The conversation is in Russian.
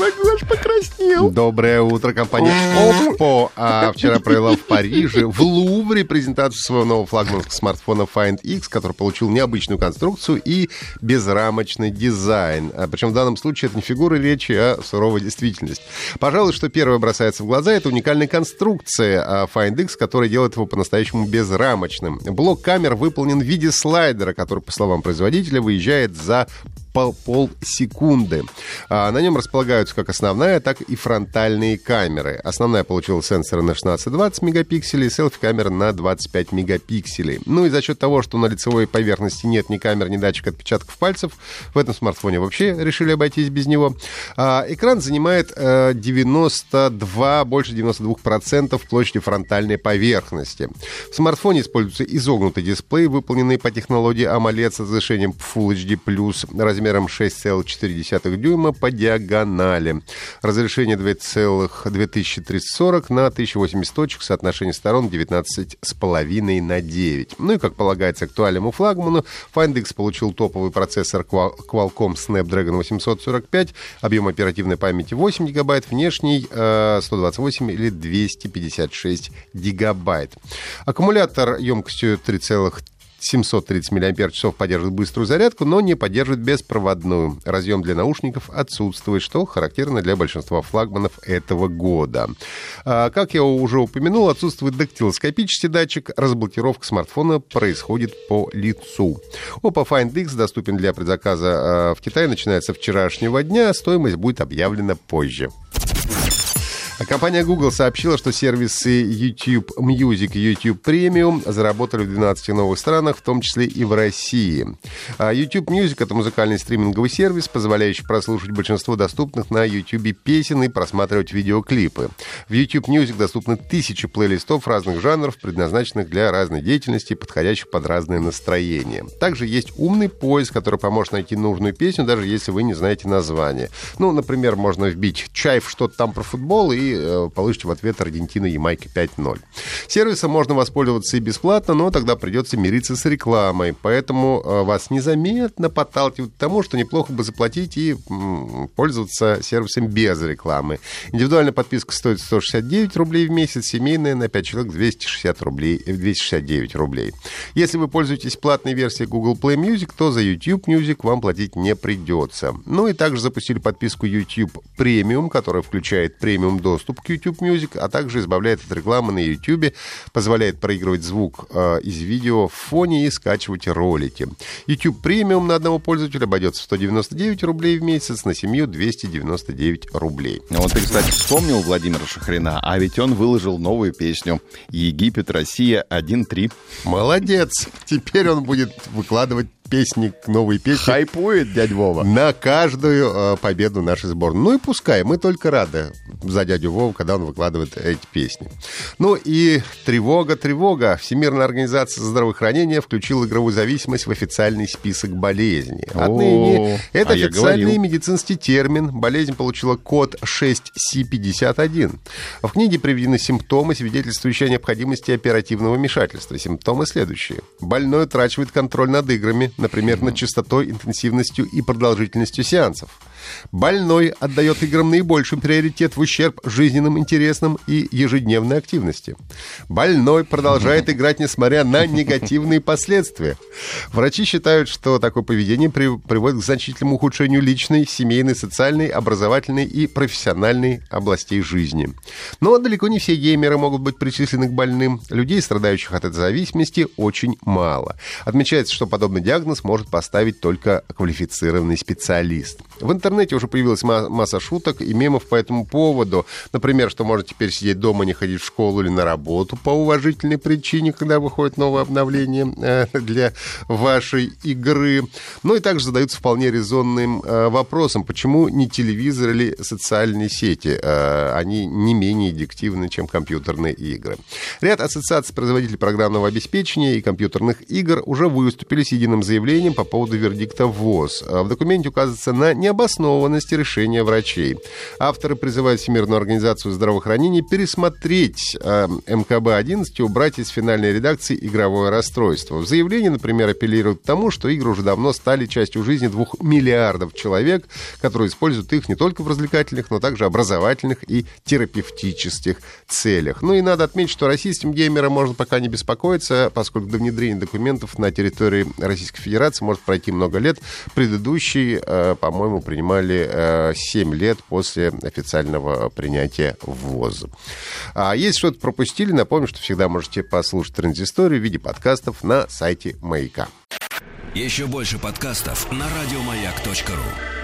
Могу, аж покраснел. Доброе утро, компания Oppo. А вчера провела в Париже, в Лувре, презентацию своего нового флагманского смартфона Find X, который получил необычную конструкцию и безрамочный дизайн. А, причем в данном случае это не фигура речи, а суровая действительность. Пожалуй, что первое бросается в глаза, это уникальная конструкция а, Find X, которая делает его по-настоящему безрамочным. Блок камер выполнен в виде слайдера, который, по словам производителя, выезжает за по полсекунды. А, на нем располагаются как основная, так и фронтальные камеры. Основная получила сенсоры на 16-20 мегапикселей, селфи-камера на 25 мегапикселей. Ну и за счет того, что на лицевой поверхности нет ни камер, ни датчик отпечатков пальцев, в этом смартфоне вообще решили обойтись без него. А, экран занимает 92, э, больше 92% площади фронтальной поверхности. В смартфоне используется изогнутый дисплей, выполненный по технологии AMOLED с разрешением Full HD+, размером 6,4 дюйма по диагонали. Разрешение 2,2340 на 1080 точек, соотношение сторон 19,5 на 9. Ну и, как полагается актуальному флагману, Find X получил топовый процессор Qualcomm Snapdragon 845, объем оперативной памяти 8 гигабайт, внешний 128 э, или 256 гигабайт. Аккумулятор емкостью 3,3 730 мАч поддерживает быструю зарядку, но не поддерживает беспроводную. Разъем для наушников отсутствует, что характерно для большинства флагманов этого года. А, как я уже упомянул, отсутствует дактилоскопический датчик. Разблокировка смартфона происходит по лицу. Oppo Find X доступен для предзаказа а, в Китае, начинается вчерашнего дня. Стоимость будет объявлена позже. А компания Google сообщила, что сервисы YouTube Music и YouTube Premium заработали в 12 новых странах, в том числе и в России. А YouTube Music — это музыкальный стриминговый сервис, позволяющий прослушать большинство доступных на YouTube песен и просматривать видеоклипы. В YouTube Music доступны тысячи плейлистов разных жанров, предназначенных для разной деятельности, подходящих под разные настроения. Также есть умный поиск, который поможет найти нужную песню, даже если вы не знаете название. Ну, например, можно вбить «Чайф что-то там про футбол» и Э, получите в ответ Аргентина Ямайка 5-0. Сервисом можно воспользоваться и бесплатно, но тогда придется мириться с рекламой. Поэтому э, вас незаметно подталкивают к тому, что неплохо бы заплатить и пользоваться сервисом без рекламы. Индивидуальная подписка стоит 169 рублей в месяц, семейная на 5 человек 260 рублей, 269 э, рублей. Если вы пользуетесь платной версией Google Play Music, то за YouTube Music вам платить не придется. Ну и также запустили подписку YouTube Premium, которая включает премиум доступ доступ к YouTube Music, а также избавляет от рекламы на YouTube, позволяет проигрывать звук э, из видео в фоне и скачивать ролики. YouTube премиум на одного пользователя обойдется в 199 рублей в месяц, на семью 299 рублей. Ну вот ты, кстати, вспомнил Владимира Шахрина, а ведь он выложил новую песню «Египет, Россия 1.3». Молодец! Теперь он будет выкладывать песни, новые песни. Хайпует дядь Вова. На каждую э, победу нашей сборной. Ну и пускай, мы только рады за дядю Вову, когда он выкладывает эти песни. Ну и тревога, тревога. Всемирная организация здравоохранения включила игровую зависимость в официальный список болезней. Отныне это а официальный медицинский термин. Болезнь получила код 6C51. В книге приведены симптомы, свидетельствующие о необходимости оперативного вмешательства. Симптомы следующие. Больной утрачивает контроль над играми, например, над частотой, интенсивностью и продолжительностью сеансов. Больной отдает играм наибольший приоритет в ущерб жизненным интересам и ежедневной активности. Больной продолжает играть, несмотря на негативные последствия. Врачи считают, что такое поведение при, приводит к значительному ухудшению личной, семейной, социальной, образовательной и профессиональной областей жизни. Но далеко не все геймеры могут быть причислены к больным. Людей, страдающих от этой зависимости, очень мало. Отмечается, что подобный диагноз может поставить только квалифицированный специалист. В интернете уже появилась масса шуток и мемов по этому поводу. Например, что можно теперь сидеть дома, не ходить в школу или на работу по уважительной причине, когда выходит новое обновление э, для вашей игры. Ну и также задаются вполне резонным э, вопросом, почему не телевизор или социальные сети? Э, они не менее эдиктивны, чем компьютерные игры. Ряд ассоциаций производителей программного обеспечения и компьютерных игр уже выступили с единым заявлением по поводу вердикта ВОЗ. В документе указывается на необоснованность решения врачей. Авторы призывают Всемирную организацию здравоохранения пересмотреть э, МКБ-11 и убрать из финальной редакции игровое расстройство. В заявлении, например, апеллируют к тому, что игры уже давно стали частью жизни двух миллиардов человек, которые используют их не только в развлекательных, но также образовательных и терапевтических целях. Ну и надо отметить, что российским геймерам можно пока не беспокоиться, поскольку до внедрения документов на территории Российской Федерации может пройти много лет. Предыдущий, э, по-моему, принимали 7 э, лет после официального принятия ВОЗ. А если что-то пропустили, напомню, что всегда можете послушать транзисторию в виде подкастов на сайте Маяка. Еще больше подкастов на радиомаяк.ру